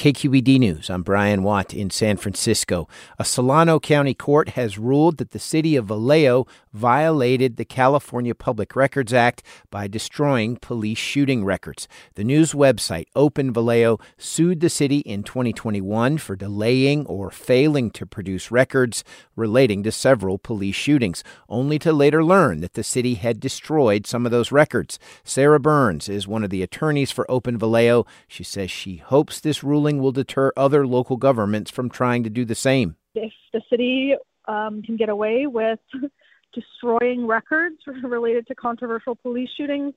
KQED News, I'm Brian Watt in San Francisco. A Solano County court has ruled that the city of Vallejo violated the California Public Records Act by destroying police shooting records. The news website Open Vallejo sued the city in 2021 for delaying or failing to produce records relating to several police shootings, only to later learn that the city had destroyed some of those records. Sarah Burns is one of the attorneys for Open Vallejo. She says she hopes this ruling ruling will deter other local governments from trying to do the same. If the city um, can get away with destroying records related to controversial police shootings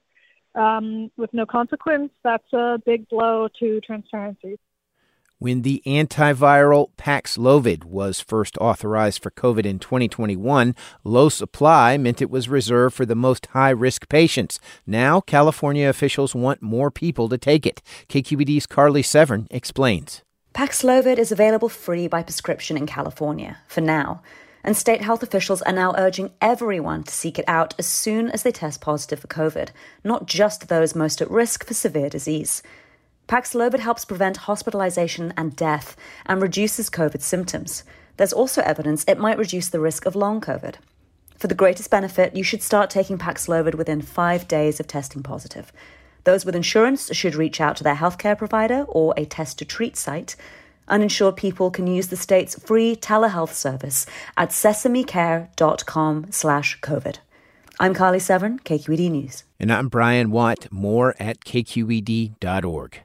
um, with no consequence, that's a big blow to transparency. When the antiviral Paxlovid was first authorized for COVID in 2021, low supply meant it was reserved for the most high risk patients. Now, California officials want more people to take it. KQED's Carly Severn explains. Paxlovid is available free by prescription in California, for now, and state health officials are now urging everyone to seek it out as soon as they test positive for COVID, not just those most at risk for severe disease. Paxlovid helps prevent hospitalization and death and reduces COVID symptoms. There's also evidence it might reduce the risk of long COVID. For the greatest benefit, you should start taking Paxlovid within five days of testing positive. Those with insurance should reach out to their healthcare provider or a test to treat site. Uninsured people can use the state's free telehealth service at sesamecare.com slash COVID. I'm Carly Severn, KQED News. And I'm Brian Watt. More at kqed.org.